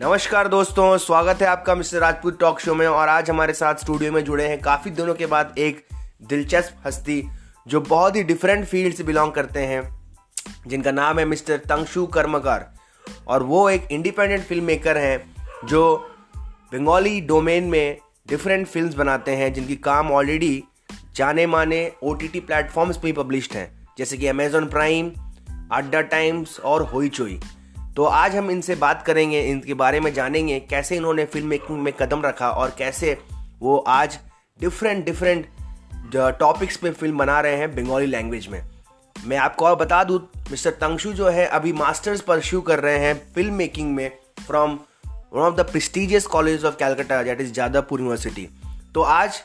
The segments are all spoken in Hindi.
नमस्कार दोस्तों, स्वागत है आपका मिस्टर राजपूत टॉक शो में और आज हमारे साथ स्टूडियो में जुड़े हैं काफ़ी दिनों के बाद एक दिलचस्प हस्ती जो बहुत ही डिफरेंट फ़ील्ड से बिलोंग करते हैं, जिनका नाम है मिस्टर तंगशु कर्मकार और वो एक इंडिपेंडेंट फ़िल्म मेकर हैं जो बंगाली डोमेन में डिफरेंट फिल्म्स बनाते हैं, जिनकी काम ऑलरेडी जाने माने ओ टी टी प्लेटफॉर्म्स पर ही पब्लिश्ड हैं, जैसे कि अमेजोन प्राइम अड्डा टाइम्स और होई चोई तो आज हम इनसे बात करेंगे, इनके बारे में जानेंगे, कैसे इन्होंने फ़िल्म मेकिंग में कदम रखा और कैसे वो आज डिफरेंट डिफरेंट टॉपिक्स पे फ़िल्म बना रहे हैं बंगाली लैंग्वेज में। मैं आपको और बता दूँ, मिस्टर तंगशु जो है अभी मास्टर्स परस्यू कर रहे हैं फ़िल्म मेकिंग में from one of the prestigious college of Calcutta that is Jadavpur University तो आज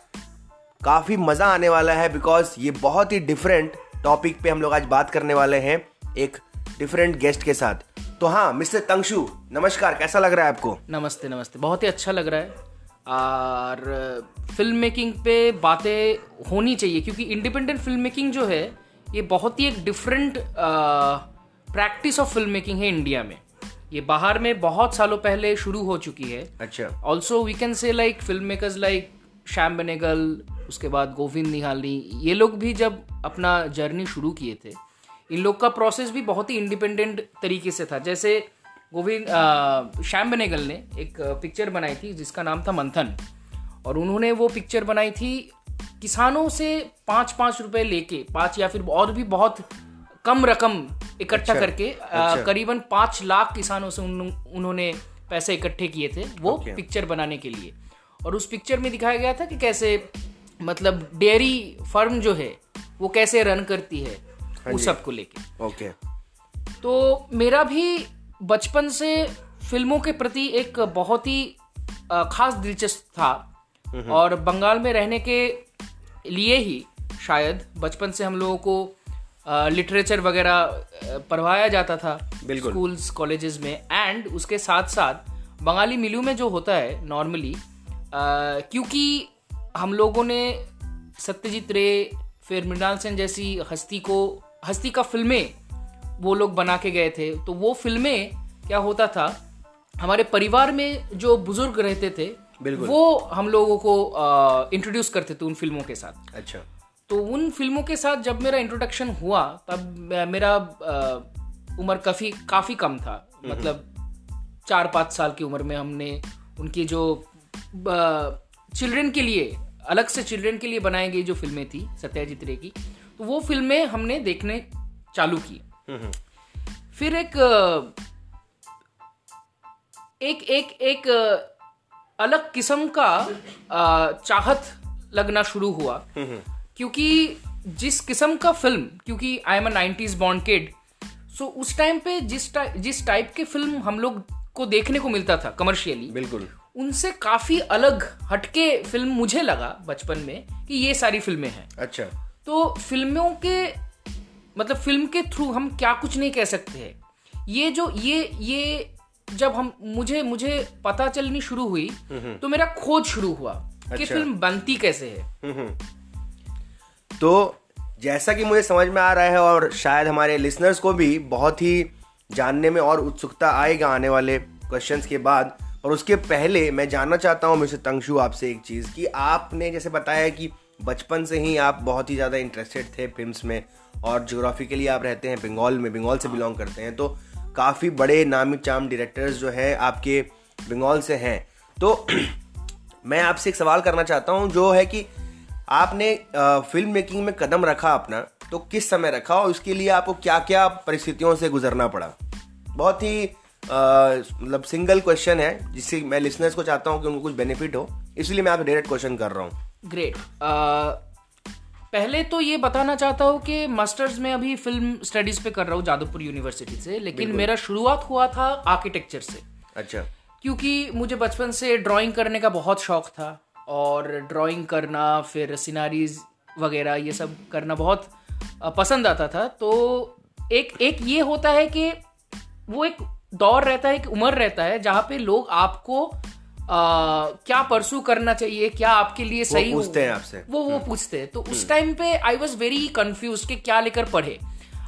काफ़ी मज़ा आने वाला है बिकॉज़ ये बहुत ही डिफरेंट टॉपिक पे हम लोग आज बात करने वाले हैं एक डिफरेंट गेस्ट के साथ। तो हाँ मिस्टर तंगशु नमस्कार कैसा लग रहा है आपको? नमस्ते नमस्ते बहुत ही अच्छा लग रहा है। और फ़िल्म मेकिंग पे बातें होनी चाहिए क्योंकि इंडिपेंडेंट फ़िल्म मेकिंग जो है ये बहुत ही एक different practice of film making है इंडिया में। ये बाहर में बहुत सालों पहले शुरू हो चुकी है। अच्छा। Also we can say like film makers like Shyam Benegal उसके बाद गोविंद निहाली ये लोग भी जब अपना जर्नी शुरू किए थे इन लोग का प्रोसेस भी बहुत ही इंडिपेंडेंट तरीके से था जैसे गोविंद श्याम बनेगल ने एक पिक्चर बनाई थी जिसका नाम था मंथन और उन्होंने वो पिक्चर बनाई थी किसानों से पाँच पाँच रुपए लेके पाँच या फिर और भी बहुत कम रकम इकट्ठा अच्छा, करके अच्छा। करीबन पाँच लाख किसानों से उन, उन्होंने पैसे इकट्ठे किए थे वो Okay. पिक्चर बनाने के लिए और उस पिक्चर में दिखाया गया था कि कैसे मतलब डेयरी फर्म जो है वो कैसे रन करती है हाँ उस सबको लेके। ओके। तो मेरा भी बचपन से फ़िल्मों के प्रति एक बहुत ही खास दिलचस्प था। और बंगाल में रहने के लिए ही शायद बचपन से हम लोगों को लिटरेचर वगैरह पढ़वाया जाता था। स्कूल्स कॉलेजेस में। एंड उसके साथ साथ बंगाली मिलू में जो होता है नॉर्मली क्योंकि हम लोगों ने सत्यजीत रे फिर मृणाल सेन जैसी हस्ती को हस्ती का फ़िल्में वो लोग बना के गए थे। तो वो फ़िल्में क्या होता था हमारे परिवार में जो बुज़ुर्ग रहते थे वो हम लोगों को इंट्रोड्यूस करते थे उन फ़िल्मों के साथ। अच्छा। तो उन फ़िल्मों के साथ जब मेरा इंट्रोडक्शन हुआ तब मेरा उम्र काफ़ी काफ़ी कम था। मतलब चार पाँच साल की उम्र में हमने उनकी जो चिल्ड्रन के लिए अलग से चिल्ड्रन के लिए बनाई गई जो फ़िल्में थी सत्याजीत रे की तो वो फ़िल्में हमने देखने चालू की। फिर एक एक एक एक अलग किस्म का चाहत लगना शुरू हुआ। क्योंकि जिस किस्म का फ़िल्म क्योंकि आई एम अ नाइन्टीज बॉन्ड किड सो उस टाइम पे जिस टाइप जिस टाइप के फ़िल्म हम लोग को देखने को मिलता था कमर्शियली बिल्कुल। उनसे काफ़ी अलग हटके फ़िल्म मुझे लगा बचपन में कि ये सारी फ़िल्में हैं। अच्छा। तो फ़िल्मों के मतलब फ़िल्म के थ्रू हम क्या कुछ नहीं कह सकते हैं ये जो ये ये जब हम मुझे मुझे पता चलनी शुरू हुई तो मेरा खोज शुरू हुआ अच्छा। कि। फ़िल्म बनती कैसे है तो जैसा कि मुझे समझ में आ रहा है और शायद हमारे लिसनर्स को भी बहुत ही जानने में और उत्सुकता आएगा आने वाले क्वेश्चंस के बाद और उसके पहले मैं जानना चाहता हूँ मिस्टर तंगशु आपसे एक चीज़ कि आपने जैसे बताया कि बचपन से ही आप बहुत ही ज़्यादा इंटरेस्टेड थे फिल्म्स में और जोग्राफिकली आप रहते हैं बंगाल में बंगाल से बिलोंग करते हैं तो काफ़ी बड़े नामी चाम डायरेक्टर्स जो है आपके बंगाल से हैं। तो मैं आपसे एक सवाल करना चाहता हूँ, जो है कि आपने फ़िल्म मेकिंग में कदम रखा अपना तो किस समय रखा और उसके लिए आपको क्या क्या परिस्थितियों से गुजरना पड़ा? बहुत ही मतलब सिंगल क्वेश्चन है, जिससे मैं लिसनर्स को चाहता हूँ कि उनको कुछ बेनिफिट हो, इसलिए मैं आपसे डायरेक्ट क्वेश्चन कर रहा हूँ। ग्रेट पहले तो ये बताना चाहता हूँ कि मास्टर्स में अभी फ़िल्म स्टडीज़ पे कर रहा हूँ जादवपुर यूनिवर्सिटी से लेकिन मेरा शुरुआत हुआ था आर्किटेक्चर से। अच्छा। क्योंकि मुझे बचपन से ड्राइंग करने का बहुत शौक था और ड्राइंग करना फिर सिनारीज वगैरह ये सब करना बहुत पसंद आता था। तो एक एक ये होता है कि वो एक दौर रहता है एक उम्र रहता है जहाँ पे लोग आपको आ, क्या परसू करना चाहिए क्या आपके लिए सही हो- पूछते हैं आपसे। वो वो पूछते हैं। तो उस टाइम पे आई वॉज़ वेरी कंफ्यूज कि क्या लेकर पढ़े।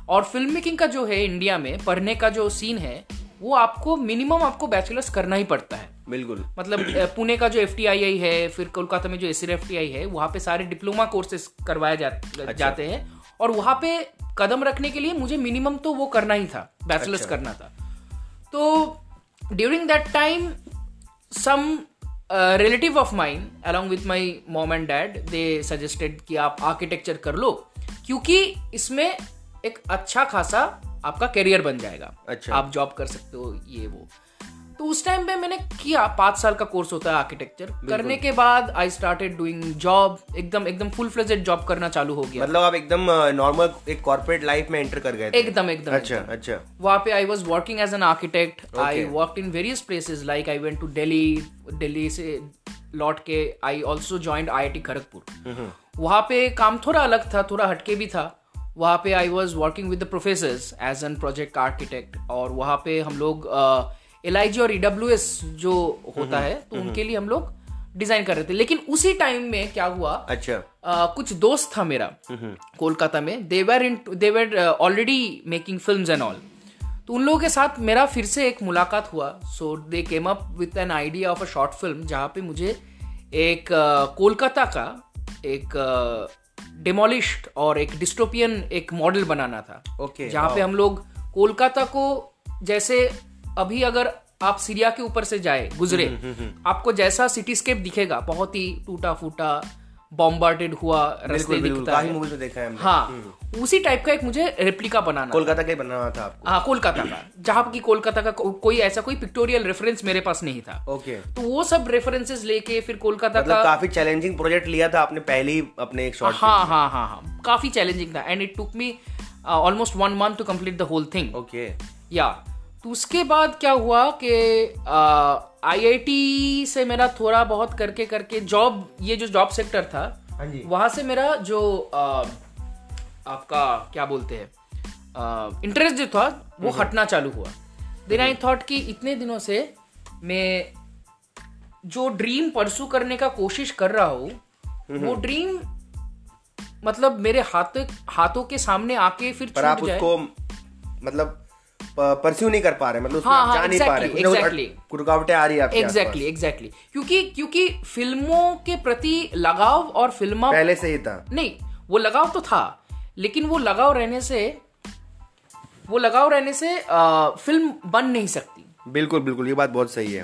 और फ़िल्म मेकिंग का जो है इंडिया में पढ़ने का जो सीन है वो आपको मिनिमम आपको बैचलर्स करना ही पड़ता है। बिल्कुल। मतलब पुणे का जो एफटीआईआई है फिर कोलकाता में जो एस है वहाँ पे सारे डिप्लोमा कोर्सेज करवाए जा, जाते हैं। और वहाँ पे कदम रखने के लिए मुझे मिनिमम तो वो करना ही था बैचलर्स अच्छा। करना था। तो during that time some relative of mine along with my mom and dad they suggested कि आप आर्किटेक्चर कर लो क्योंकि इसमें एक अच्छा खासा आपका करियर बन जाएगा अच्छा। आप जॉब कर सकते हो ये वो तो उस टाइम पे मैंने किया पाँच साल का कोर्स होता है आर्किटेक्चर करने के बाद आई स्टार्टेड डूइंग जॉब एकदम एकदम फुल फ्लेजेड जॉब करना चालू हो गया। मतलब आप एकदम नॉर्मल एक कॉर्पोरेट लाइफ में एंटर कर गए एकदम एकदम अच्छा अच्छा। वहाँ पे I was working as an architect I work in various places like I went to Delhi Delhi से लौट के आई also joined I I T Kharagpur वहाँ पे काम थोड़ा अलग था थोड़ा हटके भी था। वहाँ पे I was working with the professors as an project architect और वहाँ पे हम लोग एल और ई जो होता है तो उनके लिए हम लोग डिज़ाइन कर रहे थे। लेकिन उसी टाइम में क्या हुआ? अच्छा। Uh, कुछ दोस्त था मेरा कोलकाता में। They were in they were already making film and all तो उन लोगों के साथ मेरा फिर से एक मुलाकात हुआ। So they came up with an idea of a short film जहाँ पे मुझे एक कोलकाता का एक डिमोलिश्ड और एक डिस्टोपियन एक मॉडल बनाना था। Okay, जहाँ पे हम लोग कोलकाता को जैसे अभी अगर आप सीरिया के ऊपर से जाए गुजरे आपको जैसा सिटीस्केप दिखेगा बहुत ही टूटा फूटा बॉम्बार्डेड हुआ रास्ते दिखता है। मूवीज़ में देखा है हमने। हाँ उसी टाइप का एक मुझे रेप्लिका बनाना कोलकाता का ही बना था आपको। हाँ कोलकाता का। जहाँ की कोलकाता का को, कोई ऐसा कोई पिक्टोरियल रेफरेंस मेरे पास नहीं था। ओके। okay. तो वो सब रेफरेंसेस लेके फिर कोलकाता मतलब का काफ़ी चैलेंजिंग प्रोजेक्ट लिया था आपने पहले ही अपने एक शॉर्ट हाँ हाँ हाँ हाँ। काफ़ी चैलेंजिंग था। And it took me almost one month to complete the whole thing okay. या तो उसके बाद क्या हुआ कि आईआईटी से मेरा थोड़ा बहुत करके करके जॉब ये जो जॉब सेक्टर था हाँ वहाँ से मेरा जो आ, आपका क्या बोलते हैं इंटरेस्ट जो था वो हटना चालू हुआ। देन आई थॉट कि इतने दिनों से मैं जो ड्रीम परसू करने का कोशिश कर रहा हूँ वो ड्रीम मतलब मेरे हाथ हाथों के सामने आके फिर पर आप उसको मतलब परस्यू नहीं कर पा रहे मतलब उसमें हाँ, हाँ, जा नहीं पा रहे। exactly, exactly. रुकावटें आ रही है आपके एग्जैक्टली एग्जैक्टली क्योंकि क्योंकि फ़िल्मों के प्रति लगाव और फिल्मा। पहले से ही था। नहीं वो लगाव तो था लेकिन वो लगाव रहने से वो लगाव रहने से आ, फ़िल्म बन नहीं सकती। बिल्कुल बिल्कुल ये बात बहुत सही है।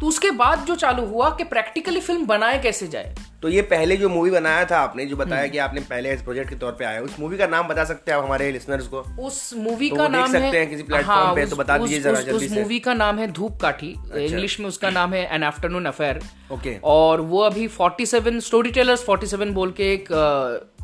तो उसके बाद जो चालू हुआ कि प्रैक्टिकली फ़िल्म बनाए कैसे जाए? तो ये पहले जो मूवी बनाया था आपने जो बताया हम्म। कि आपने पहले इस प्रोजेक्ट के तौर पे आया उस मूवी का नाम बता सकते हैं आप हमारे लिसनर्स को? उस मूवी तो का देख नाम सकते है हैं किसी प्लेटफॉर्म हाँ, पे, उस- तो बता दीजिए जरा जल्दी उस। मूवी का नाम है धूप काठी इंग्लिश में उसका नाम है एन आफ्टरनून अफेयर ओके। और वो अभी 47 स्टोरी टेलर फोर्टी सेवन बोल के एक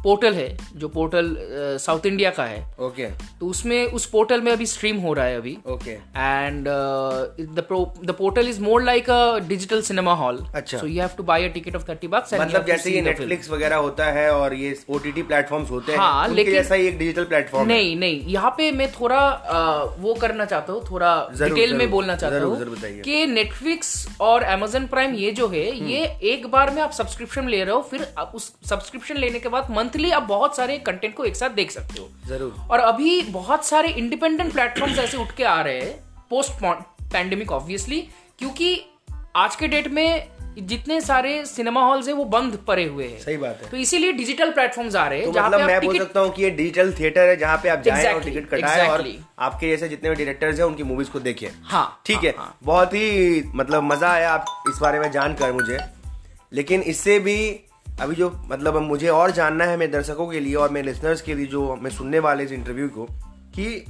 पोर्टल है जो पोर्टल साउथ इंडिया का है। ओके। okay. तो उसमें उस पोर्टल में अभी स्ट्रीम हो रहा है अभी। Okay. And the portal is more like a digital cinema hall अच्छा। So you have to buy a ticket of 30 bucks and you मतलब जैसे ये नेटफ्लिक्स वगैरह होता है और ये ओटीटी प्लेटफॉर्म्स होते हैं हाँ, लेकिन- जैसा ही एक डिजिटल प्लेटफॉर्म नहीं नहीं यहाँ पे मैं थोड़ा uh, वो करना चाहता हूँ थोड़ा डिटेल में बोलना चाहता हूँ कि नेटफ्लिक्स और Amazon प्राइम ये जो है हम्म। ये एक बार में आप सब्सक्रिप्शन ले रहे हो फिर आप उस सब्सक्रिप्शन लेने के बाद मंथली आप बहुत सारे कंटेंट को एक साथ देख सकते हो। ज़रूर। और अभी बहुत सारे इंडिपेंडेंट प्लेटफॉर्म्स ऐसे उठ के आ रहे हैं पोस्ट पैंडेमिक ऑब्वियसली क्योंकि आज के डेट में जितने सारे सिनेमा हॉल्स हैं वो बंद पड़े हुए हैं। सही बात है। तो इसीलिए डिजिटल प्लेटफॉर्म्स आ रहे हैं तो मतलब पे मैं बोल सकता हूँ कि ये डिजिटल थिएटर है जहाँ पे आप जाएँ और Exactly, टिकट कटाएँ और आपके जैसे जितने भी डायरेक्टर्स हैं उनकी मूवीज़ को देखिए। हाँ ठीक हाँ, है हाँ। बहुत ही मतलब मज़ा आया आप इस बारे में जानकर मुझे। लेकिन इससे भी अभी जो मतलब मुझे और जानना है मेरे दर्शकों के लिए और मेरे लिसनर्स के लिए जो मैं सुनने वाले इस इंटरव्यू को कि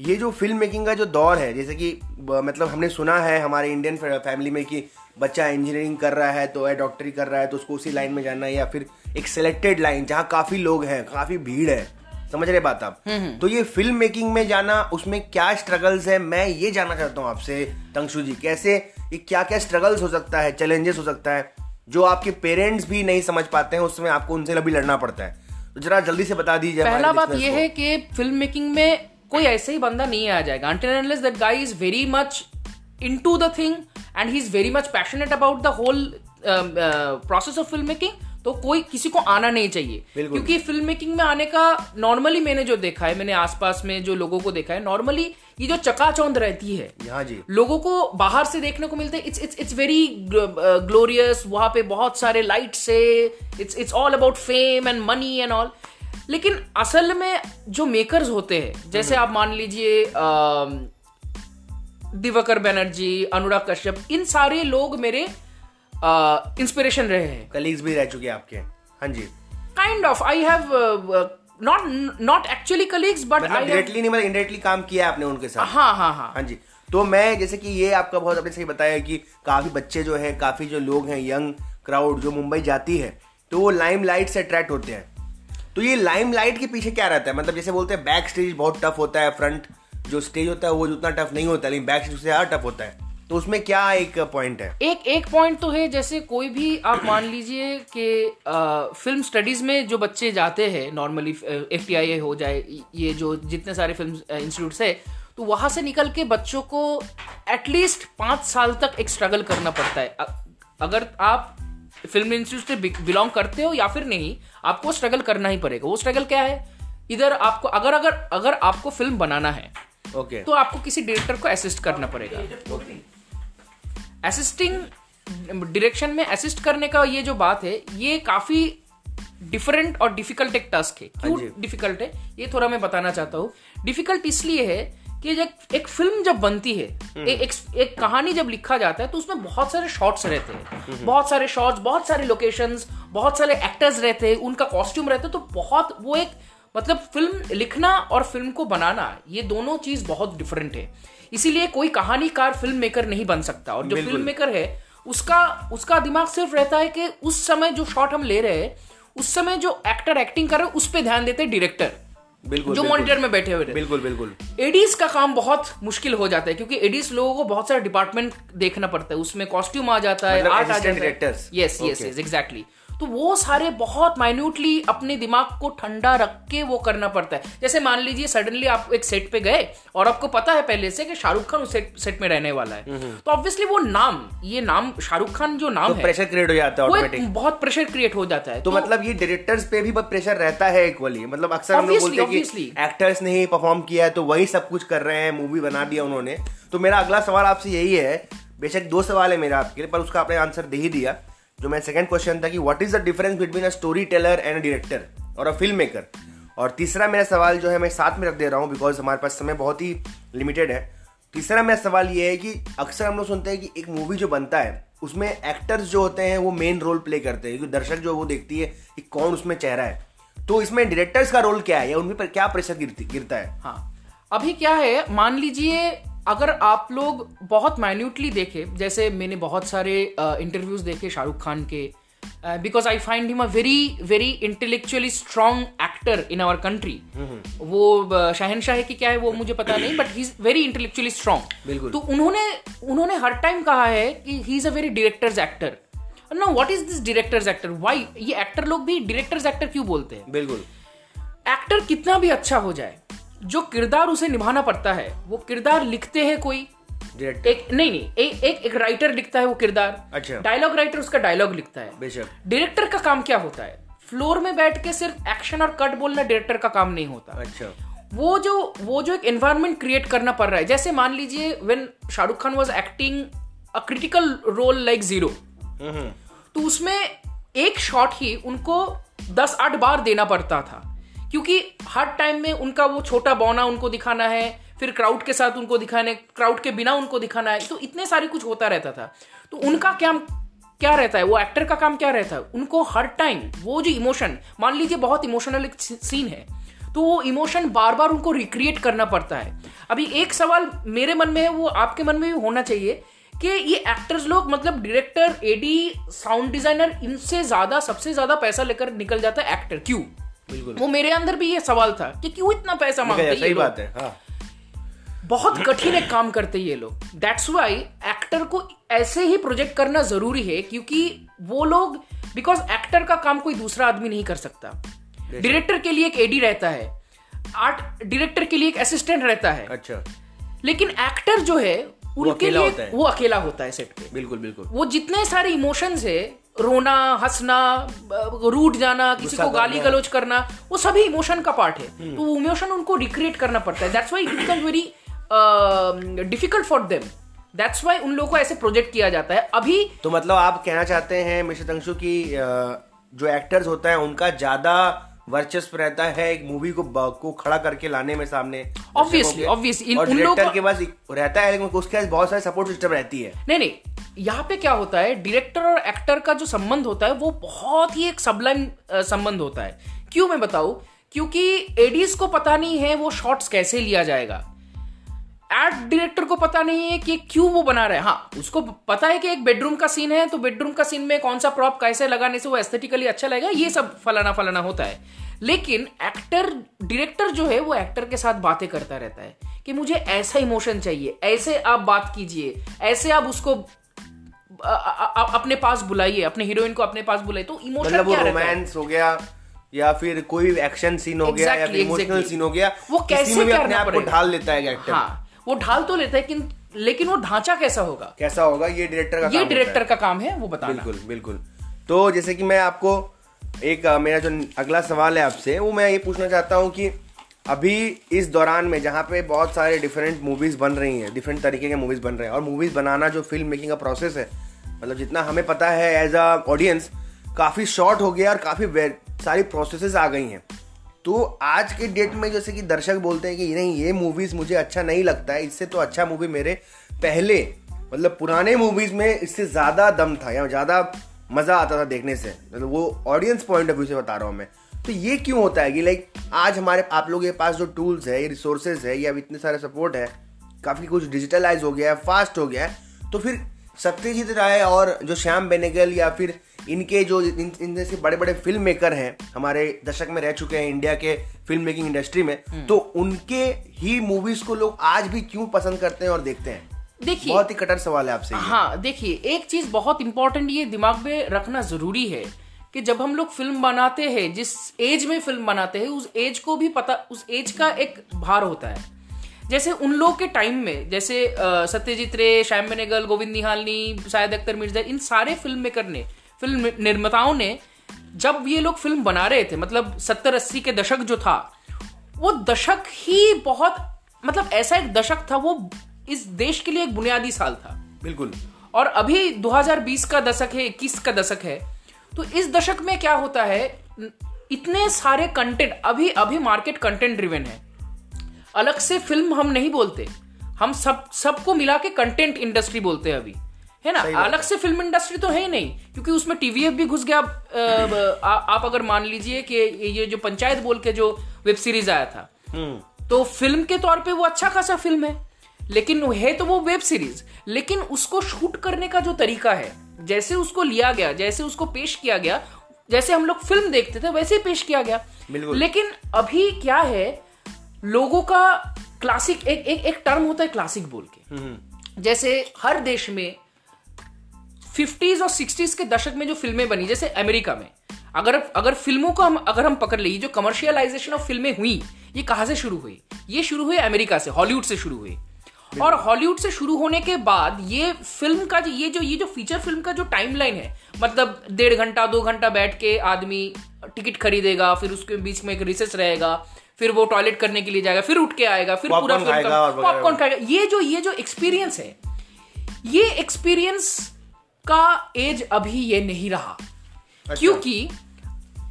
ये जो फ़िल्म मेकिंग का जो दौर है जैसे कि मतलब हमने सुना है हमारे इंडियन फैमिली में कि बच्चा इंजीनियरिंग कर रहा है तो या डॉक्टरी कर रहा है तो उसको उसी लाइन में जाना है या फिर एक सिलेक्टेड लाइन जहाँ काफ़ी लोग हैं काफ़ी भीड़ है। समझ रहे बात आप? तो ये फ़िल्म मेकिंग में जाना उसमें क्या स्ट्रगल्स है मैं ये जानना चाहता हूँ आपसे तंगशु जी कैसे ये क्या क्या स्ट्रगल्स हो सकता है चैलेंजेस हो सकता है जो आपके पेरेंट्स भी नहीं समझ पाते हैं उसमें आपको उनसे अभी लड़ना पड़ता है। तो जरा जल्दी से बता दीजिए पहला बात यह है कि फ़िल्म मेकिंग में कोई ऐसे ही बंदा नहीं आ जाएगा। That guy is very much into the thing and he is very much passionate about the whole process of film making तो कोई किसी को आना नहीं चाहिए। क्योंकि फ़िल्म मेकिंग में आने का नॉर्मली मैंने जो देखा है मैंने आसपास में जो लोगों को देखा है नॉर्मली ये जो चकाचौंध रहती है हाँ जी। लोगों को बाहर से देखने को मिलते हैं। It's it's it's very glorious वहाँ पे बहुत सारे लाइट से it's it's all about fame and money and all लेकिन असल में जो मेकर्स होते हैं जैसे आप मान लीजिए दिवाकर बनर्जी अनुराग कश्यप इन सारे लोग मेरे इंस्पिरेशन रहे हैं। कलीग्स भी रह चुके हैं आपके। हाँ जी। Kind of I have not not actually colleagues but I directly नहीं मतलब इनडायरेक्टली काम किया है आपने उनके साथ। हाँ हाँ हाँ। हाँ जी। तो मैं जैसे कि ये आपका बहुत आपने सही बताया कि काफ़ी बच्चे जो हैं काफ़ी जो लोग हैं यंग क्राउड जो मुंबई जाती है तो वो लाइम लाइट से अट्रैक्ट होते हैं। तो ये लाइम लाइट के पीछे क्या रहता है? मतलब जैसे बोलते हैं बैक स्टेज बहुत टफ होता है फ्रंट जो स्टेज होता है वो उतना टफ नहीं होता है लेकिन बैक स्टेज से ज़्यादा टफ होता है। तो उसमें क्या एक पॉइंट है? एक एक पॉइंट तो है जैसे कोई भी आप मान लीजिए कि फ़िल्म स्टडीज़ में जो बच्चे जाते हैं नॉर्मली एफ़ टी आई हो जाए ये जो जितने सारे फ़िल्म इंस्टीट्यूट्स है तो वहाँ से निकल के बच्चों को एटलीस्ट पाँच साल तक एक स्ट्रगल करना पड़ता है। अगर आप फ़िल्म इंस्टीट्यूट से बिलोंग करते हो या फिर नहीं आपको स्ट्रगल करना ही पड़ेगा। वो स्ट्रगल क्या है? इधर आपको अगर अगर अगर आपको फ़िल्म बनाना है ओके okay. तो आपको किसी डायरेक्टर को असिस्ट करना पड़ेगा। असिस्टिंग डायरेक्शन में असिस्ट करने का ये जो बात है ये काफ़ी डिफरेंट और डिफ़िकल्ट एक टास्क है। क्यों डिफ़िकल्ट है? ये थोड़ा मैं बताना चाहता हूँ। डिफ़िकल्ट इसलिए है कि जब एक फ़िल्म जब बनती है ए, एक, एक कहानी जब लिखा जाता है तो उसमें बहुत सारे शॉट्स रहते हैं। बहुत सारे शॉट्स बहुत सारे लोकेशंस बहुत सारे एक्टर्स रहते हैं उनका कॉस्ट्यूम रहता है तो बहुत वो एक मतलब फ़िल्म लिखना और फ़िल्म को बनाना ये दोनों चीज़ बहुत डिफरेंट है। इसीलिए कोई कहानीकार फ़िल्म मेकर नहीं बन सकता। और जो फ़िल्म मेकर है उसका उसका दिमाग सिर्फ़ रहता है कि उस समय जो शॉट हम ले रहे हैं उस समय जो एक्टर एक्टिंग कर रहे हैं उस पर ध्यान देते हैं डायरेक्टर बिल्कुल जो मॉनिटर में बैठे हुए बिल्कुल बिल्कुल। एडीज का काम बहुत मुश्किल हो जाता है क्योंकि एडीज लोगों को बहुत सारा डिपार्टमेंट देखना पड़ता है। उसमें कॉस्ट्यूम आ जाता है मतलब आर्ट आ जाता है। यस यस यस एग्जैक्टली तो वो सारे बहुत माइन्यूटली अपने दिमाग को ठंडा रख के वो करना पड़ता है। जैसे मान लीजिए सडनली आप एक सेट पे गए और आपको पता है पहले से कि शाहरुख खान उस सेट, सेट में रहने वाला है। तो ऑब्वियसली वो नाम ये नाम शाहरुख खान जो नाम तो है प्रेशर क्रिएट हो जाता है बहुत प्रेशर क्रिएट हो जाता है। तो मतलब ये डायरेक्टर्स पे भी प्रेशर रहता है इक्वली मतलब अक्सर हम लोग बोलते हैं कि एक्टर्स ने ही परफॉर्म किया है तो वही सब कुछ कर रहे हैं मूवी बना दिया उन्होंने। तो मेरा अगला सवाल आपसे यही है बेशक दो सवाल है मेरा आपके लिए पर उसका आपने आंसर दे ही दिया। जो मेरा सेकंड क्वेश्चन था कि what is the difference between a story teller and a director और अ फ़िल्म मेकर और तीसरा मेरा सवाल जो है, मैं साथ में रख दे रहा हूँ बिकॉज़ हमारे पास समय बहुत ही लिमिटेड है। तीसरा मेरा सवाल ये है कि अक्सर हम लोग सुनते हैं कि एक मूवी जो बनता है, उसमें एक्टर्स जो होते हैं, वो मेन रोल प्ले करते हैं। क्योंकि दर्शक जो वो देखती है कि कौन उसमें चेहरा है। तो इसमें डायरेक्टर्स का रोल क्या है या उनमें पर क्या प्रेशर गिरती, गिरता है? हाँ। अभी क्या है, मान लीजिए अगर आप लोग बहुत माइन्यूटली देखे जैसे मैंने बहुत सारे इंटरव्यूज़ देखे शाहरुख खान के because I find him a very very intellectually strong actor in our country वो uh, शहनशाह की क्या है वो मुझे पता नहीं but he is very intellectually बिल्कुल। तो उन्होंने उन्होंने हर टाइम कहा है कि he is a very directors actor no what is this directors actor why ये एक्टर लोग भी डायरेक्टर्स एक्टर क्यों बोलते हैं? बिल्कुल। एक्टर कितना भी अच्छा हो जाए जो किरदार उसे निभाना पड़ता है वो किरदार लिखते हैं कोई? डायरेक्टर एक नहीं नहीं एक एक, एक राइटर लिखता है वो किरदार। अच्छा। डायलॉग राइटर उसका डायलॉग लिखता है। बेशक। डायरेक्टर का काम क्या होता है? फ्लोर में बैठ के सिर्फ़ एक्शन और कट बोलना डायरेक्टर का काम नहीं होता। अच्छा। वो जो वो जो एक एनवायरनमेंट क्रिएट करना पड़ रहा है जैसे मान लीजिए when Shahrukh Khan was acting a critical role like zero तो उसमें एक शॉट ही उनको दस आठ बार देना पड़ता था। क्योंकि हर टाइम में उनका वो छोटा बौना उनको दिखाना है, फिर क्राउड के साथ उनको दिखाने क्राउड के बिना उनको दिखाना है तो इतने सारे कुछ होता रहता था। तो उनका क्या क्या रहता है? वो एक्टर का काम क्या रहता है? उनको हर टाइम वो जो इमोशन मान लीजिए बहुत इमोशनल एक सीन है तो वो इमोशन बार बार उनको रिक्रिएट करना पड़ता है। अभी एक सवाल मेरे मन में है, वो आपके मन में भी होना चाहिए कि ये एक्टर्स लोग मतलब डायरेक्टर एडी साउंड डिज़ाइनर इनसे ज़्यादा, सबसे ज़्यादा पैसा लेकर निकल जाता है एक्टर क्यों? बिल्कुल। वो मेरे अंदर भी ये सवाल था कि क्यों इतना पैसा मांगते हैं सही बात है हाँ। बहुत कठिन एक काम करते हैं ये लोग। दैट्स वाई एक्टर को ऐसे ही प्रोजेक्ट करना ज़रूरी है क्योंकि वो लोग बिकॉज़ एक्टर का काम कोई दूसरा आदमी नहीं कर सकता। डायरेक्टर के लिए एक एडी रहता है। आर्ट डायरेक्टर के लिए एक असिस्टेंट रहता है। अच्छा। लेकिन एक्टर जो है उनके लिए। वो अकेला होता है सेट पे। बिल्कुल बिल्कुल। वो जितने सारे इमोशंस है रोना हंसना रूट जाना किसी को गाली गलोच करना वो सभी इमोशन का पार्ट है। तो वो इमोशन उनको रिक्रिएट करना पड़ता है। That's why it become very difficult for them that's why उन लोगों को ऐसे प्रोजेक्ट किया जाता है। अभी तो मतलब आप कहना चाहते हैं मिस्टर तंशु की जो एक्टर्स होता है उनका ज़्यादा वर्चस्व रहता है एक मूवी को को खड़ा करके लाने में सामने। ऑब्वियसली ऑब्वियसली और डायरेक्टर के पास रहता है लेकिन उसके पास बहुत सारे सपोर्ट सिस्टम रहती है। नहीं नहीं यहाँ पे क्या होता है डायरेक्टर और एक्टर का जो संबंध होता है वो बहुत ही एक सबलाइन संबंध होता है। क्यों मैं बताऊँ? क्योंकि एडीज को पता नहीं है वो शॉट्स कैसे लिया जाएगा। एड डायरेक्टर को पता नहीं है कि क्यों वो बना रहा है। हाँ उसको पता है कि एक बेडरूम का सीन है तो बेडरूम का सीन में कौन सा प्रॉप कैसे लगाने से वो एस्थेटिकली अच्छा लगेगा ये सब फलाना फलाना होता है। लेकिन एक्टर डायरेक्टर जो है वो एक्टर के साथ बातें करता रहता है कि मुझे ऐसा इमोशन चाहिए ऐसे आप बात कीजिए ऐसे आप उसको आ, आ, आ, अपने पास बुलाइए अपने हीरोइन को अपने पास बुलाइए तो इमोशन मतलब क्या रोमांस हो? गया या फिर कोई एक्शन सीन हो exactly, गया या फिर इमोशनल सीन हो गया वो कैसे भी अपने आप को ढाल लेता है एक्टर हाँ वो ढाल तो लेता है कि लेकिन वो ढांचा कैसा होगा? कैसा होगा? ये डायरेक्टर का ये डायरेक्टर का काम है वो बताना। बिल्कुल बिल्कुल। तो जैसे कि मैं आपको एक मेरा जो अगला सवाल है आपसे वो मैं ये पूछना चाहता हूँ कि अभी इस दौरान में जहाँ पे बहुत सारे डिफरेंट मूवीज़ बन रही हैं डिफरेंट तरीके के मूवीज़ बन रहे हैं और मूवीज़ बनाना जो फ़िल्म मेकिंग का प्रोसेस है मतलब जितना हमें पता है एज अ ऑडियंस काफ़ी शॉर्ट हो गया और काफ़ी सारी प्रोसेसेस आ गई हैं। तो आज के डेट में जैसे कि दर्शक बोलते हैं कि नहीं, ये मूवीज़ मुझे अच्छा नहीं लगता है इससे तो अच्छा मूवी मेरे पहले मतलब पुराने मूवीज़ में इससे ज़्यादा दम था या ज़्यादा मज़ा आता था देखने से। मतलब वो ऑडियंस पॉइंट ऑफ़ व्यू से बता रहा हूँ मैं। तो ये क्यों होता है कि लाइक आज हमारे, आप लोगों के पास जो टूल्स है ये रिसोर्सेज है, या इतने सारे सपोर्ट है, काफ़ी कुछ डिजिटलाइज हो गया है फास्ट हो गया है तो फिर सत्यजीत राय और जो श्याम बेनेगल या फिर इनके जो इन, इन जैसे बड़े बड़े फ़िल्म मेकर हैं हमारे दशक में रह चुके हैं इंडिया के फ़िल्म मेकिंग इंडस्ट्री में हम्म। तो उनके ही मूवीज़ को लोग आज भी क्यों पसंद करते हैं और देखते हैं? देखिए बहुत ही कटर सवाल है आपसे हाँ देखिए एक चीज़ बहुत इंपॉर्टेंट ये दिमाग में रखना ज़रूरी है कि जब हम लोग फ़िल्म बनाते हैं जिस एज में फ़िल्म बनाते हैं उस एज को भी पता उस एज का एक भार होता है। जैसे उन लोग के टाइम में जैसे सत्यजीत रे श्याम बेनेगल गोविंद निहालनी शायद अख्तर मिर्ज़ा इन सारे फ़िल्म मेकर ने फ़िल्म निर्माताओं ने जब ये लोग फ़िल्म बना रहे थे मतलब सत्तर अस्सी के दशक जो था वो दशक ही बहुत मतलब ऐसा एक दशक था वो इस देश के लिए एक बुनियादी साल था। बिल्कुल। और अभी 2020 का दशक है 21 का दशक है तो इस दशक में क्या होता है इतने सारे कंटेंट अभी अभी मार्केट कंटेंट ड्रिवन है। अलग से फ़िल्म हम नहीं बोलते। हम सब सबको मिला के कंटेंट इंडस्ट्री बोलते हैं अभी। है ना? अलग से फ़िल्म इंडस्ट्री तो है ही नहीं क्योंकि उसमें टीवीएफ भी घुस गया। आ, आप अगर मान लीजिए कि ये जो पंचायत बोल के जो वेब सीरीज़ आया था हम्म। तो फ़िल्म के तौर पे वो अच्छा खासा फ़िल्म है। लेकिन है तो वो वेब सीरीज़ लेकिन उसको शूट करने का जो तरीका है जैसे उसको लिया गया जैसे उसको पेश किया गया जैसे हम लोग फ़िल्म देखते थे वैसे ही पेश किया गया। लेकिन अभी क्या है लोगों का क्लासिक एक एक एक टर्म होता है क्लासिक बोल के। हम्म। जैसे हर देश में फिफ्टीज और सिक्सटीज के दशक में जो फ़िल्में बनी जैसे अमेरिका में अगर अगर फ़िल्मों को हम अगर हम पकड़ ले जो कमर्शियलाइजेशन ऑफ़ फ़िल्में हुई ये कहाँ से शुरू हुई? ये शुरू हुई अमेरिका से हॉलीवुड से शुरू हुई। और हॉलीवुड से शुरू होने के बाद ये फ़िल्म का ये जो ये जो फीचर फ़िल्म का जो टाइमलाइन है मतलब डेढ़ घंटा दो घंटा बैठ के आदमी टिकट खरीदेगा फिर उसके बीच में एक रिसेस रहेगा फिर वो टॉयलेट करने के लिए जाएगा फिर उठ के आएगा फिर पूरा पॉपकॉर्न खाएगा ये जो ये जो एक्सपीरियंस है ये एक्सपीरियंस का एज अभी ये नहीं रहा। अच्छा। क्योंकि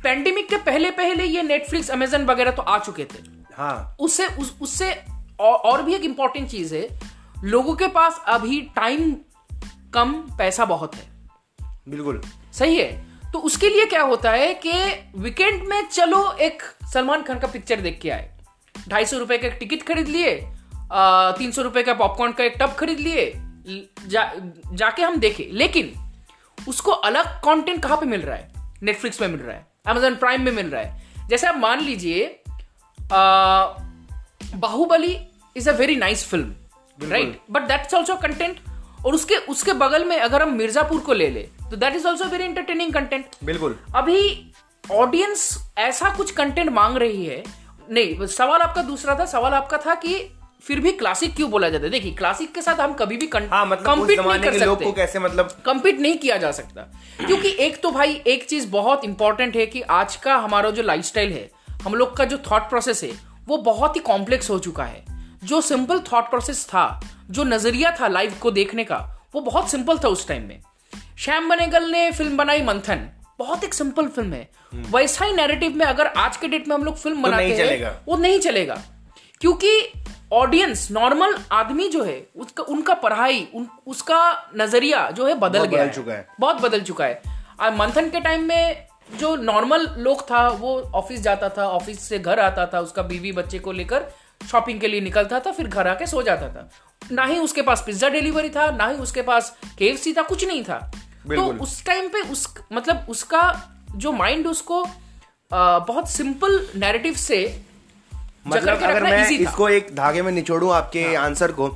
पेंडेमिक के पहले पहले ये नेटफ्लिक्स अमेजन वगैरह तो आ चुके थे। हाँ। उससे उस, उससे और, और भी एक इंपॉर्टेंट चीज़ है लोगों के पास अभी टाइम कम पैसा बहुत है। बिल्कुल। सही है? तो उसके लिए क्या होता है कि वीकेंड में चलो एक सलमान खान का पिक्चर देख के आए। ढाई सौ रुपए का टिकट खरीद लिए तीन सौ रुपए का पॉपकॉर्न का एक टब खरीद लिए जा, जाके हम देखे। लेकिन उसको अलग कंटेंट कहाँ पे मिल रहा है? नेटफ्लिक्स में मिल रहा है अमेजन प्राइम में मिल रहा है। जैसे आप मान लीजिए Baahubali is a very nice film right but that's also content और उसके उसके बगल में अगर हम मिर्जापुर को ले ले तो that is also very entertaining content बिल्कुल। अभी ऑडियंस ऐसा कुछ कंटेंट मांग रही है नहीं सवाल आपका दूसरा था सवाल आपका था कि फिर भी क्लासिक क्यों बोला जाता है? देखिए क्लासिक के साथ हम कभी भी हाँ मतलब उस जमाने के लोग को कैसे मतलब कंपीट नहीं किया जा सकता। क्योंकि एक तो भाई एक चीज़ बहुत इंपॉर्टेंट है कि आज का हमारा जो लाइफस्टाइल है हम लोग का जो थॉट प्रोसेस है वो बहुत ही कॉम्प्लेक्स हो चुका है। जो सिंपल थॉट प्रोसेस था जो नज़रिया था लाइफ को देखने का वो बहुत सिंपल था उस टाइम में। श्याम बनेगल ने फ़िल्म बनाई मंथन। बहुत एक सिंपल फ़िल्म है। हम्म। वैसा ही नैरेटिव में अगर आज के डेट में हम लोग फ़िल्म तो बनाते हैं वो नहीं चलेगा। क्योंकि ऑडियंस नॉर्मल आदमी जो है उसका उनका पढ़ाई उन, उसका नज़रिया जो है बदल गया बदल चुका है। बहुत बदल चुका है। मंथन के टाइम में जो नॉर्मल लोग था वो ऑफ़िस जाता था ऑफ़िस से घर आता था उसका बीवी बच्चे को लेकर शॉपिंग के लिए निकलता था फिर घर आके सो जाता था। ना ही उसके पास पिज्जा डिलीवरी था ना ही उसके पास केएफसी था कुछ नहीं था। तो उस टाइम पे उस मतलब उसका जो माइंड उसको आ, बहुत सिंपल नैरेटिव से मतलब अगर मैं इसको एक धागे में निचोड़ू आपके हाँ. आंसर को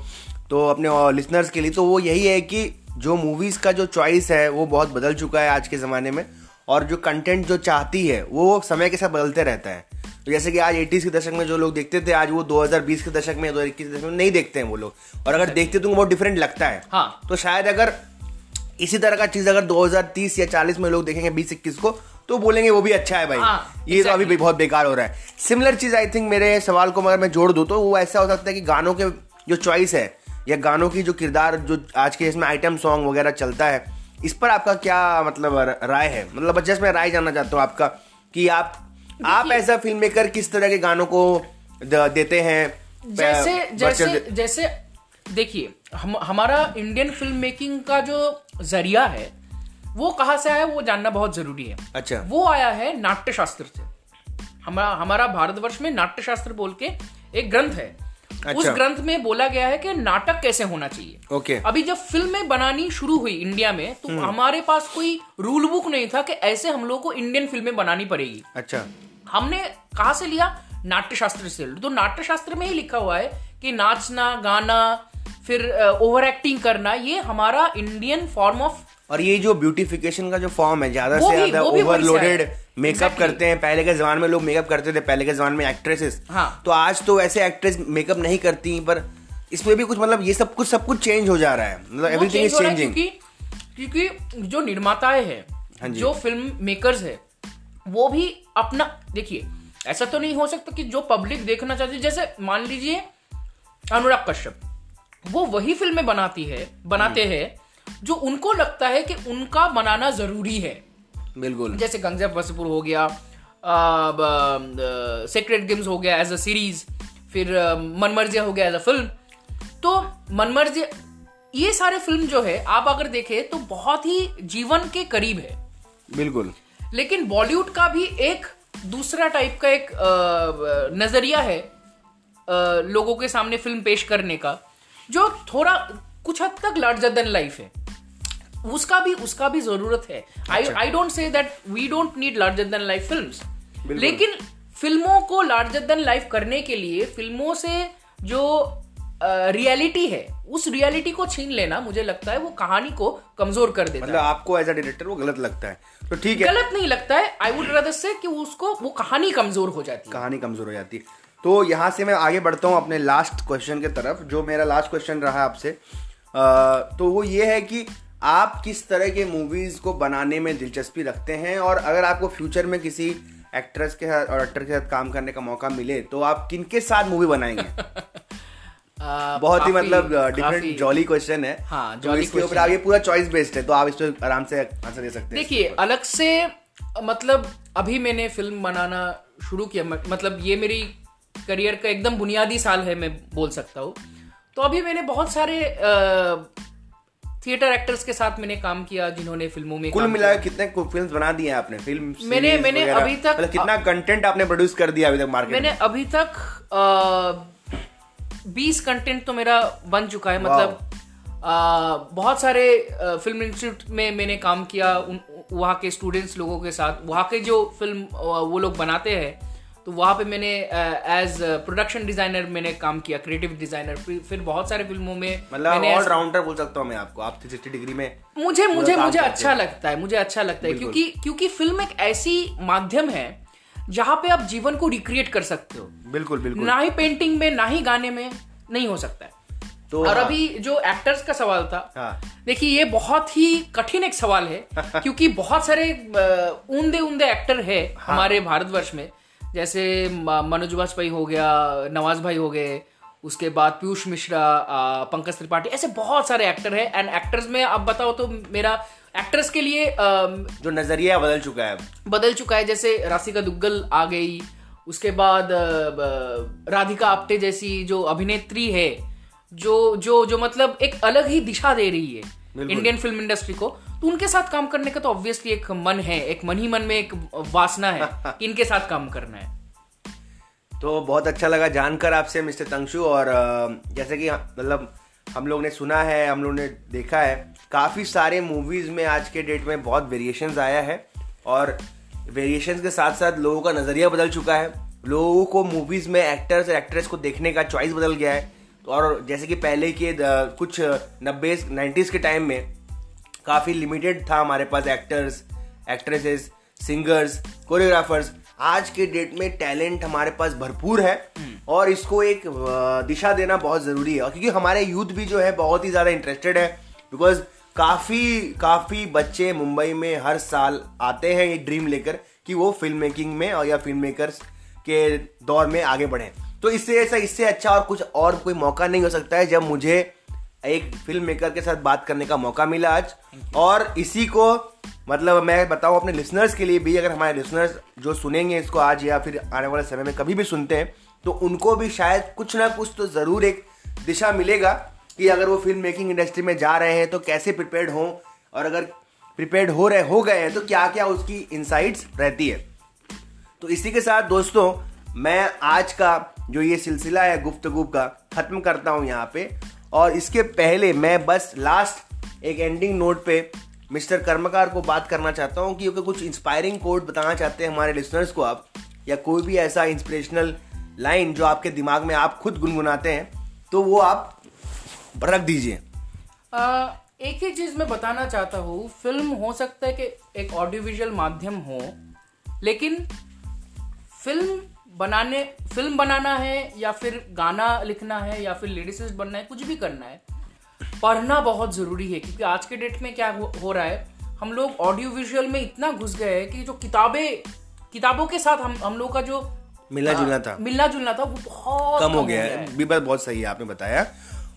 तो अपने लिसनर्स के लिए तो वो यही है कि जो मूवीज़ का जो चॉइस है वो बहुत बदल चुका है आज के ज़माने में और जो कंटेंट जो चाहती है वो समय के साथ बदलते रहता है। तो जैसे कि आज एटीज के दशक में जो लोग देखते थे आज वो 2020 के दशक में दो हज़ार इक्कीस दशक में नहीं देखते हैं वो लोग। और अगर देखते तो बहुत डिफरेंट लगता है। हाँ. तो शायद अगर इसी तरह का चीज़ अगर 2030 या 40 में लोग देखेंगे 20 इक्कीस को तो बोलेंगे वो भी अच्छा है भाई। हाँ, ये exactly. तो अभी भी बहुत बेकार हो रहा है। सिमिलर चीज़ आई थिंक मेरे सवाल को अगर मैं जोड़ दूँ तो वो ऐसा हो सकता है कि गानों के जो चॉइस है या गानों की जो किरदार जो आज के इसमें आइटम सॉन्ग वगैरह चलता है इस पर आपका क्या मतलब राय है? मतलब जस्ट मैं राय जानना चाहता हूँ आपका कि आप आप ऐसा फ़िल्म मेकर किस तरह के गानों को देते हैं? जैसे जैसे जैसे देखिए हम हमारा इंडियन फ़िल्म मेकिंग का जो ज़रिया है वो कहा से आया वो जानना बहुत ज़रूरी है। अच्छा। वो आया है नाट्य शास्त्र से। हमारा हमारा भारतवर्ष में नाट्य शास्त्र बोल के एक ग्रंथ है। अच्छा। उस ग्रंथ में बोला गया है कि नाटक कैसे होना चाहिए। ओके। अभी जब फ़िल्में बनानी शुरू हुई इंडिया में तो हम्म। हमारे पास कोई रूल बुक नहीं था कि ऐसे हम लोग को इंडियन फ़िल्में बनानी पड़ेगी। अच्छा। हमने कहा से लिया? नाट्यशास्त्र से। तो नाट्यशास्त्र में ही लिखा हुआ है कि नाचना गाना फिर ओवर एक्टिंग करना ये हमारा इंडियन फॉर्म ऑफ़ और ये जो ब्यूटिफिकेशन का जो फॉर्म है ज़्यादा से ज़्यादा ओवरलोडेड मेकअप करते हैं। पहले के जमाने में लोग मेकअप करते थे पहले के जमाने में एक्ट्रेसेस हाँ. तो आज तो ऐसे एक्ट्रेस मेकअप नहीं करती पर इसमें भी कुछ मतलब ये सब कुछ सब कुछ चेंज हो जा रहा है। मतलब एवरीथिंग इज़ चेंजिंग क्योंकि जो निर्माताएँ हैं हाँ जो। फ़िल्म मेकर्स है वो भी अपना देखिए ऐसा तो नहीं हो सकता कि जो पब्लिक देखना चाहती है जैसे मान लीजिए अनुराग कश्यप वो वही फ़िल्में बनाती है बनाते। हैं जो उनको लगता है कि उनका बनाना ज़रूरी है। बिल्कुल। जैसे गंजा बसपुर हो गया सेक्रेट गेम्स हो गया एज अ सीरीज़ फिर मनमर्जिया हो गया एज अ फ़िल्म तो मनमर्जिया ये सारे फ़िल्म जो है आप अगर देखें तो बहुत ही जीवन के करीब है। बिल्कुल। लेकिन बॉलीवुड का भी एक दूसरा टाइप का एक नज़रिया है लोगों के सामने फ़िल्म पेश करने का जो थोड़ा कुछ हद तक लार्जर देन लाइफ है। उसका भी उसका भी ज़रूरत है। I I don't say that we don't need larger than life film लेकिन फ़िल्मों को लार्जर देन लाइफ करने के लिए फ़िल्मों से जो रियलिटी है। उस रियलिटी को छीन लेना मुझे लगता है वो कहानी को कमज़ोर कर देता मतलब है। आपको एज अ डायरेक्टर वो गलत लगता है। तो ठीक है। गलत नहीं लगता है। आई वुड रदर से कि उसको वो कहानी कमज़ोर हो जाती है। कहानी कमज़ोर हो जाती है। तो यहाँ से मैं आगे बढ़ता हूँ अपने लास्ट क्वेश्चन की तरफ़ जो मेरा लास्ट क्वेश्चन रहा है आपसे। तो वो ये है कि आप किस तरह के मूवीज़ को बनाने में दिलचस्पी रखते हैं और अगर आपको फ्यूचर में किसी एक्ट्रेस के साथ और एक्टर के साथ काम करने का मौका मिले तो आप किन के साथ मूवी बनाएँगे? बहुत ही मतलब डिफरेंट जॉली क्वेश्चन है। हाँ, तो इसके ऊपर ये पूरा चॉइस बेस्ड है तो आप इस पर आराम से आंसर दे सकते हैं देखिए अलग से मतलब अभी मैंने फ़िल्म बनाना शुरू किया मतलब ये मेरी करियर का एकदम बुनियादी साल है मैं बोल सकता हूँ। तो अभी मैंने बहुत सारे थिएटर एक्टर्स के साथ मैंने काम किया जिन्होंने फ़िल्मों में कुल मिलाकर कितने फिल्म्स बना दिए आपने? फ़िल्म मैंने मैंने अभी तक मतलब कितना कंटेंट आपने प्रोड्यूस कर दिया अभी तक मार्केट मैंने अभी तक बीस कंटेंट तो मेरा बन चुका है मतलब आ, बहुत सारे फ़िल्म इंस्टीट्यूट में मैंने काम किया वहाँ के स्टूडेंट्स लोगों के साथ। वहाँ के जो फ़िल्म वो लोग बनाते हैं तो वहाँ पे मैंने एज प्रोडक्शन डिज़ाइनर मैंने काम किया क्रिएटिव डिज़ाइनर फिर बहुत सारे फ़िल्मों में मतलब ऑल राउंडर बोल सकता हूँ मैं आपको। आप 360 डिग्री में मुझे मुझे मुझे अच्छा लगता है मुझे अच्छा लगता है क्योंकि क्योंकि फ़िल्म एक ऐसी माध्यम है जहाँ पे आप जीवन को रिक्रिएट कर सकते हो। बिल्कुल बिल्कुल। ना ही पेंटिंग में ना ही गाने में नहीं हो सकता है। तो और हाँ, अभी जो एक्टर्स का सवाल था हाँ। देखिए ये बहुत ही कठिन एक सवाल है क्योंकि बहुत सारे ऊंदे ऊंदे एक्टर है हाँ। हमारे भारतवर्ष में। जैसे मनोज वाजपेयी हो गया नवाज़ भाई हो गए उसके बाद पीयूष मिश्रा पंकज त्रिपाठी ऐसे बहुत सारे एक्टर है। एंड एक्टर्स में अब बताओ तो मेरा एक्टर्स के लिए अ, जो नज़रिया बदल चुका है। बदल चुका है जैसे राशिका दुग्गल आ गई उसके बाद राधिका आप्टे जैसी जो अभिनेत्री है जो जो जो मतलब एक अलग ही दिशा दे रही है इंडियन फ़िल्म इंडस्ट्री को। तो उनके साथ काम करने का तो ऑब्वियसली एक मन है एक मन ही मन में एक वासना है कि इनके साथ काम करना है। तो बहुत अच्छा लगा जानकर आपसे मिस्टर तंशु और जैसे कि मतलब हम लोग ने सुना है हम लोग ने देखा है काफ़ी सारे मूवीज़ में आज के डेट में बहुत वेरिएशंस आया है और वेरिएशंस के साथ साथ लोगों का नज़रिया बदल चुका है। लोगों को मूवीज़ में एक्टर्स और एक्ट्रेस को देखने का चॉइस बदल गया है। तो और जैसे कि पहले के कुछ नब्बे नाइन्टीज़ के टाइम में काफ़ी लिमिटेड था हमारे पास एक्टर्स एक्ट्रेसेस सिंगर्स कोरियोग्राफर्स आज के डेट में टैलेंट हमारे पास भरपूर है और इसको एक दिशा देना बहुत ज़रूरी है। क्योंकि हमारे यूथ भी जो है बहुत ही ज़्यादा इंटरेस्टेड है। बिकॉज़ काफ़ी काफ़ी बच्चे मुंबई में हर साल आते हैं ये ड्रीम लेकर कि वो फ़िल्म मेकिंग में और या फ़िल्म मेकर्स के दौर में आगे बढ़ें। तो इससे ऐसा इससे अच्छा और कुछ और कोई मौका नहीं हो सकता है जब मुझे एक फ़िल्म मेकर के साथ बात करने का मौका मिला आज। और इसी को मतलब मैं बताऊँ अपने लिसनर्स के लिए भी अगर हमारे लिसनर्स जो सुनेंगे इसको आज या फिर आने वाले समय में कभी भी सुनते हैं तो उनको भी शायद कुछ ना कुछ तो ज़रूर एक दिशा मिलेगा। कि अगर वो फ़िल्म मेकिंग इंडस्ट्री में जा रहे हैं तो कैसे प्रिपेयर्ड हों? और अगर प्रिपेयर्ड हो रहे, हो गए हैं तो क्या क्या उसकी इंसाइट्स रहती है? तो इसी के साथ दोस्तों, मैं आज का जो ये सिलसिला है, गुफ्तगू का, ख़त्म करता हूँ यहाँ पे। और इसके पहले मैं बस लास्ट एक एंडिंग नोट पे मिस्टर कर्मकार को बात करना चाहता हूँ कि कुछ इंस्पायरिंग कोड बताना चाहते हैं हमारे लिसनर्स को आप, या कोई भी ऐसा इंस्पिरेशनल लाइन जो आपके दिमाग में आप खुद गुनगुनाते हैं तो वो आप रख दीजिए। एक ही चीज़ मैं बताना चाहता हूँ फ़िल्म हो सकता है कि एक ऑडियो विजुअल माध्यम हो लेकिन फ़िल्म बनाने फ़िल्म बनाना है या फिर गाना लिखना है या फिर लिरिसिस्ट बनना है कुछ भी करना है पढ़ना बहुत ज़रूरी है क्योंकि आज के डेट में क्या हो, हो रहा है हम लोग ऑडियो विजुअल में इतना घुस गए हैं कि जो किताबें किताबों के साथ हम हम लोग का जो मिलना जुलना था। मिलना जुलना था वो बहुत कम हो। गया है। भी बात बहुत सही है आपने बताया।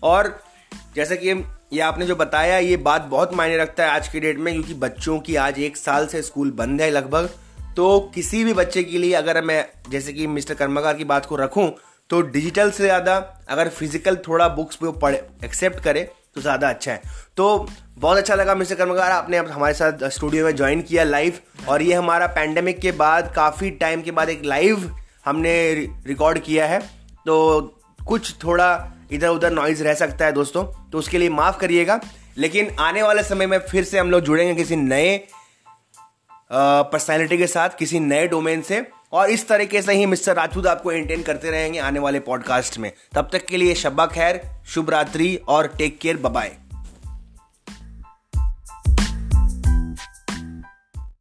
और जैसे कि ये आपने जो बताया, ये बात बहुत मायने रखता है आज के डेट में, क्योंकि बच्चों की आज एक साल से स्कूल बंद है लगभग। तो किसी भी बच्चे के लिए अगर मैं, जैसे कि मिस्टर कर्मकार की बात को रखूँ तो डिजिटल से ज़्यादा अगर फ़िज़िकल थोड़ा बुक्स पे पढ़े एक्सेप्ट करे तो ज़्यादा अच्छा है। तो बहुत अच्छा लगा मिस्टर कर्मकार, आपने अब हमारे साथ स्टूडियो में ज्वाइन किया लाइव और ये हमारा पैंडेमिक के बाद, काफ़ी टाइम के बाद एक लाइव हमने रिकॉर्ड किया है। तो कुछ थोड़ा इधर उधर नॉइज़ रह सकता है दोस्तों तो उसके लिए माफ़ करिएगा। लेकिन आने वाले समय में फिर से हम लोग जुड़ेंगे किसी नए पर्सनैलिटी के साथ, किसी नए डोमेन से। और इस तरीके से ही मिस्टर राजपूत आपको एंटेन करते रहेंगे आने वाले पॉडकास्ट में। तब तक के लिए शब्बा खैर, शुभ रात्रि और टेक केयर बाय